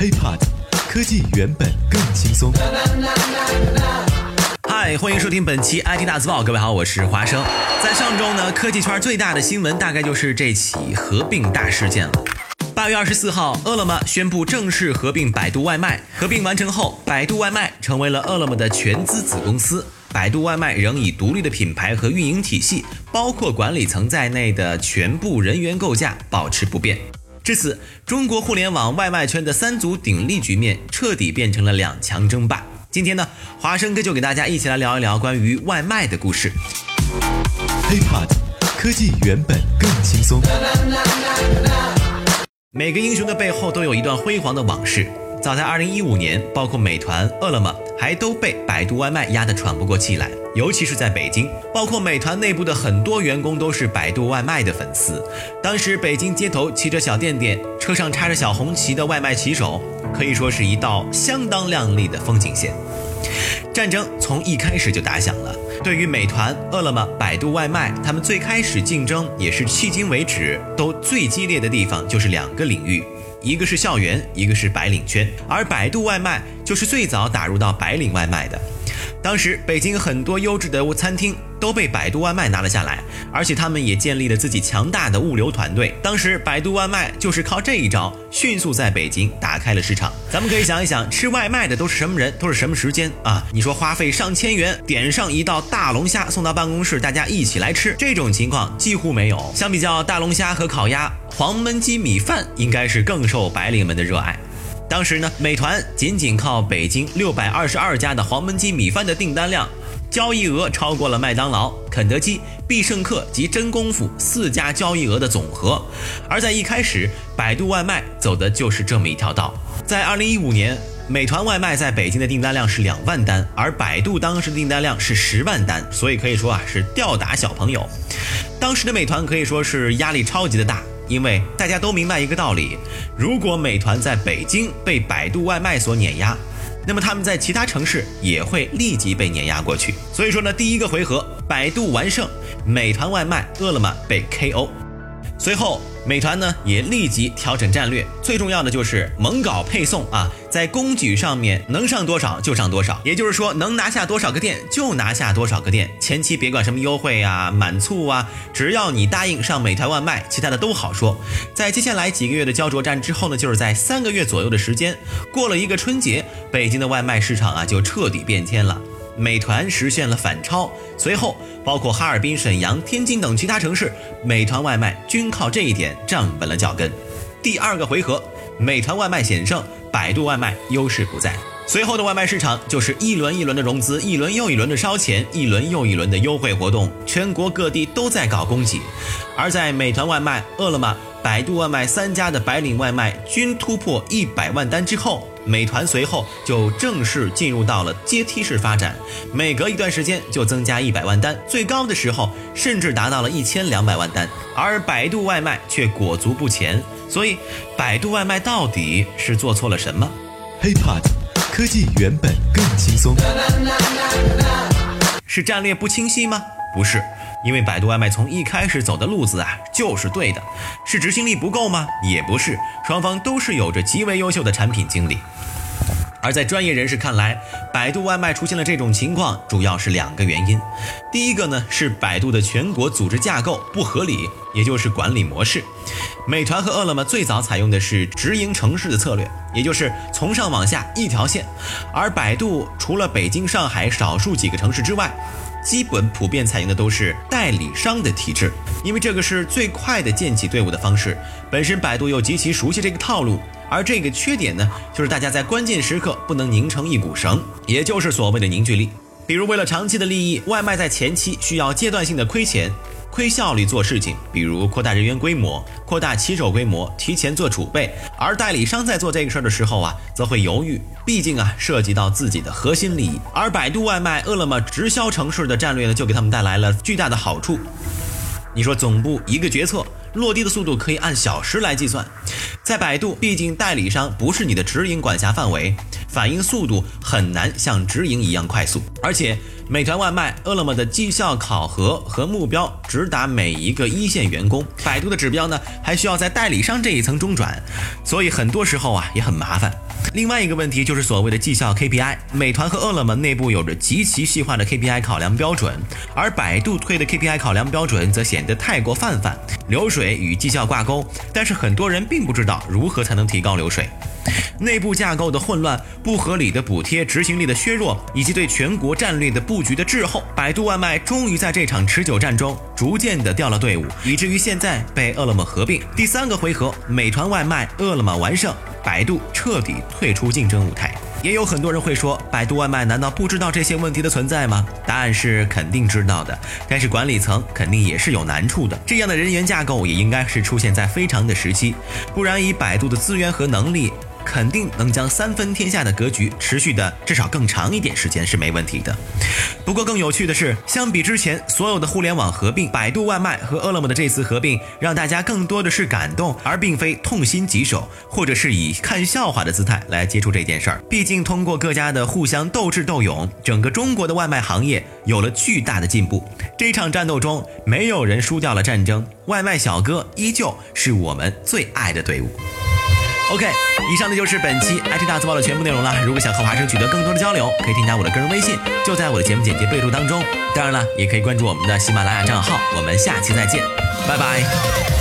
HiPod，科技原本更轻松。嗨，欢迎收听本期 IT 大字报。各位好，我是华生。在上周呢，科技圈最大的新闻大概就是这起合并大事件了。八月二十四号，饿了么宣布正式合并百度外卖。合并完成后，百度外卖成为了饿了么的全资子公司。百度外卖仍以独立的品牌和运营体系，包括管理层在内的全部人员构架保持不变。至此，中国互联网外卖圈的三足鼎立局面彻底变成了两强争霸。今天呢，华生哥就给大家一起来聊一聊关于外卖的故事。HiPod，科技原本更轻松。每个英雄的背后都有一段辉煌的往事。早在2015年，包括美团、饿了么，还都被百度外卖压得喘不过气来。尤其是在北京，包括美团内部的很多员工都是百度外卖的粉丝。当时北京街头骑着小电电，车上插着小红旗的外卖骑手，可以说是一道相当亮丽的风景线。战争从一开始就打响了。对于美团、饿了么、百度外卖，他们最开始竞争也是迄今为止都最激烈的地方，就是两个领域。一个是校园，一个是白领圈，而百度外卖就是最早打入到白领外卖的。当时北京很多优质的餐厅都被百度外卖拿了下来，而且他们也建立了自己强大的物流团队。当时百度外卖就是靠这一招，迅速在北京打开了市场。咱们可以想一想，吃外卖的都是什么人，都是什么时间啊？你说花费上千元点上一道大龙虾送到办公室，大家一起来吃，这种情况几乎没有。相比较大龙虾和烤鸭，黄焖鸡米饭应该是更受白领们的热爱。当时呢，美团仅仅靠北京六百二十二家的黄焖鸡米饭的订单量，交易额超过了麦当劳、肯德基、必胜客及真功夫四家交易额的总和。而在一开始，百度外卖走的就是这么一条道。在二零一五年，美团外卖在北京的订单量是两万单，而百度当时的订单量是十万单，所以可以说啊是吊打小朋友。当时的美团可以说是压力超级的大。因为大家都明白一个道理，如果美团在北京被百度外卖所碾压，那么他们在其他城市也会立即被碾压过去。所以说呢，第一个回合百度完胜，美团外卖、饿了么被 KO。随后，美团呢也立即调整战略，最重要的就是猛搞配送啊，在供给上面能上多少就上多少，也就是说能拿下多少个店就拿下多少个店。前期别管什么优惠啊、满促啊，只要你答应上美团外卖，其他的都好说。在接下来几个月的焦灼战之后呢，就是在三个月左右的时间，过了一个春节，北京的外卖市场啊就彻底变天了。美团实现了反超，随后包括哈尔滨、沈阳、天津等其他城市，美团外卖均靠这一点站稳了脚跟。第二个回合，美团外卖险胜，百度外卖优势不在。随后的外卖市场就是一轮一轮的融资，一轮又一轮的烧钱，一轮又一轮的优惠活动，全国各地都在搞供给。而在美团外卖、饿了么、百度外卖三家的白领外卖均突破一百万单之后。美团随后就正式进入到了阶梯式发展，每隔一段时间就增加一百万单，最高的时候甚至达到了一千两百万单。而百度外卖却裹足不前，所以百度外卖到底是做错了什么？HiPod，科技原本更轻松。是战略不清晰吗？不是，因为百度外卖从一开始走的路子啊就是对的。是执行力不够吗？也不是，双方都是有着极为优秀的产品经理。而在专业人士看来，百度外卖出现了这种情况，主要是两个原因。第一个呢是百度的全国组织架构不合理，也就是管理模式。美团和饿了么最早采用的是直营城市的策略，也就是从上往下一条线，而百度除了北京、上海少数几个城市之外。基本普遍采用的都是代理商的体制，因为这个是最快的建起队伍的方式。本身百度又极其熟悉这个套路，而这个缺点呢，就是大家在关键时刻不能拧成一股绳，也就是所谓的凝聚力。比如为了长期的利益，外卖在前期需要阶段性的亏钱。亏效率做事情，比如扩大人员规模、扩大骑手规模、提前做储备。而代理商在做这个事儿的时候啊，则会犹豫，毕竟啊涉及到自己的核心利益。而百度外卖、饿了么直销城市的战略呢，就给他们带来了巨大的好处。你说总部一个决策落地的速度可以按小时来计算，在百度，毕竟代理商不是你的直营管辖范围，反应速度很难像直营一样快速。而且，美团外卖、饿了么的绩效考核和目标直达每一个一线员工，百度的指标呢还需要在代理商这一层中转，所以很多时候啊也很麻烦。另外一个问题就是所谓的绩效 KPI，美团和饿了么内部有着极其细化的 KPI 考量标准，而百度推的 KPI 考量标准则显得太过泛泛，流水与绩效挂钩，但是很多人并不知道如何才能提高流水。内部架构的混乱、不合理的补贴、执行力的削弱，以及对全国战略的布局的滞后，百度外卖终于在这场持久战中逐渐的掉了队伍，以至于现在被饿了么合并。第三个回合，美团外卖、饿了么完胜，百度彻底退出竞争舞台。也有很多人会说，百度外卖难道不知道这些问题的存在吗？答案是肯定知道的，但是管理层肯定也是有难处的。这样的人员架构也应该是出现在非常的时期，不然以百度的资源和能力。肯定能将三分天下的格局持续的至少更长一点时间是没问题的。不过更有趣的是，相比之前所有的互联网合并，百度外卖和饿了么的这次合并，让大家更多的是感动，而并非痛心疾首，或者是以看笑话的姿态来接触这件事儿。毕竟通过各家的互相斗智斗勇，整个中国的外卖行业有了巨大的进步。这场战斗中，没有人输掉了战争，外卖小哥依旧是我们最爱的队伍。OK，以上呢就是本期 IT 大字报的全部内容了。如果想和华生取得更多的交流，可以添加我的个人微信，就在我的节目简介备注当中。当然了，也可以关注我们的喜马拉雅账号。我们下期再见，拜拜。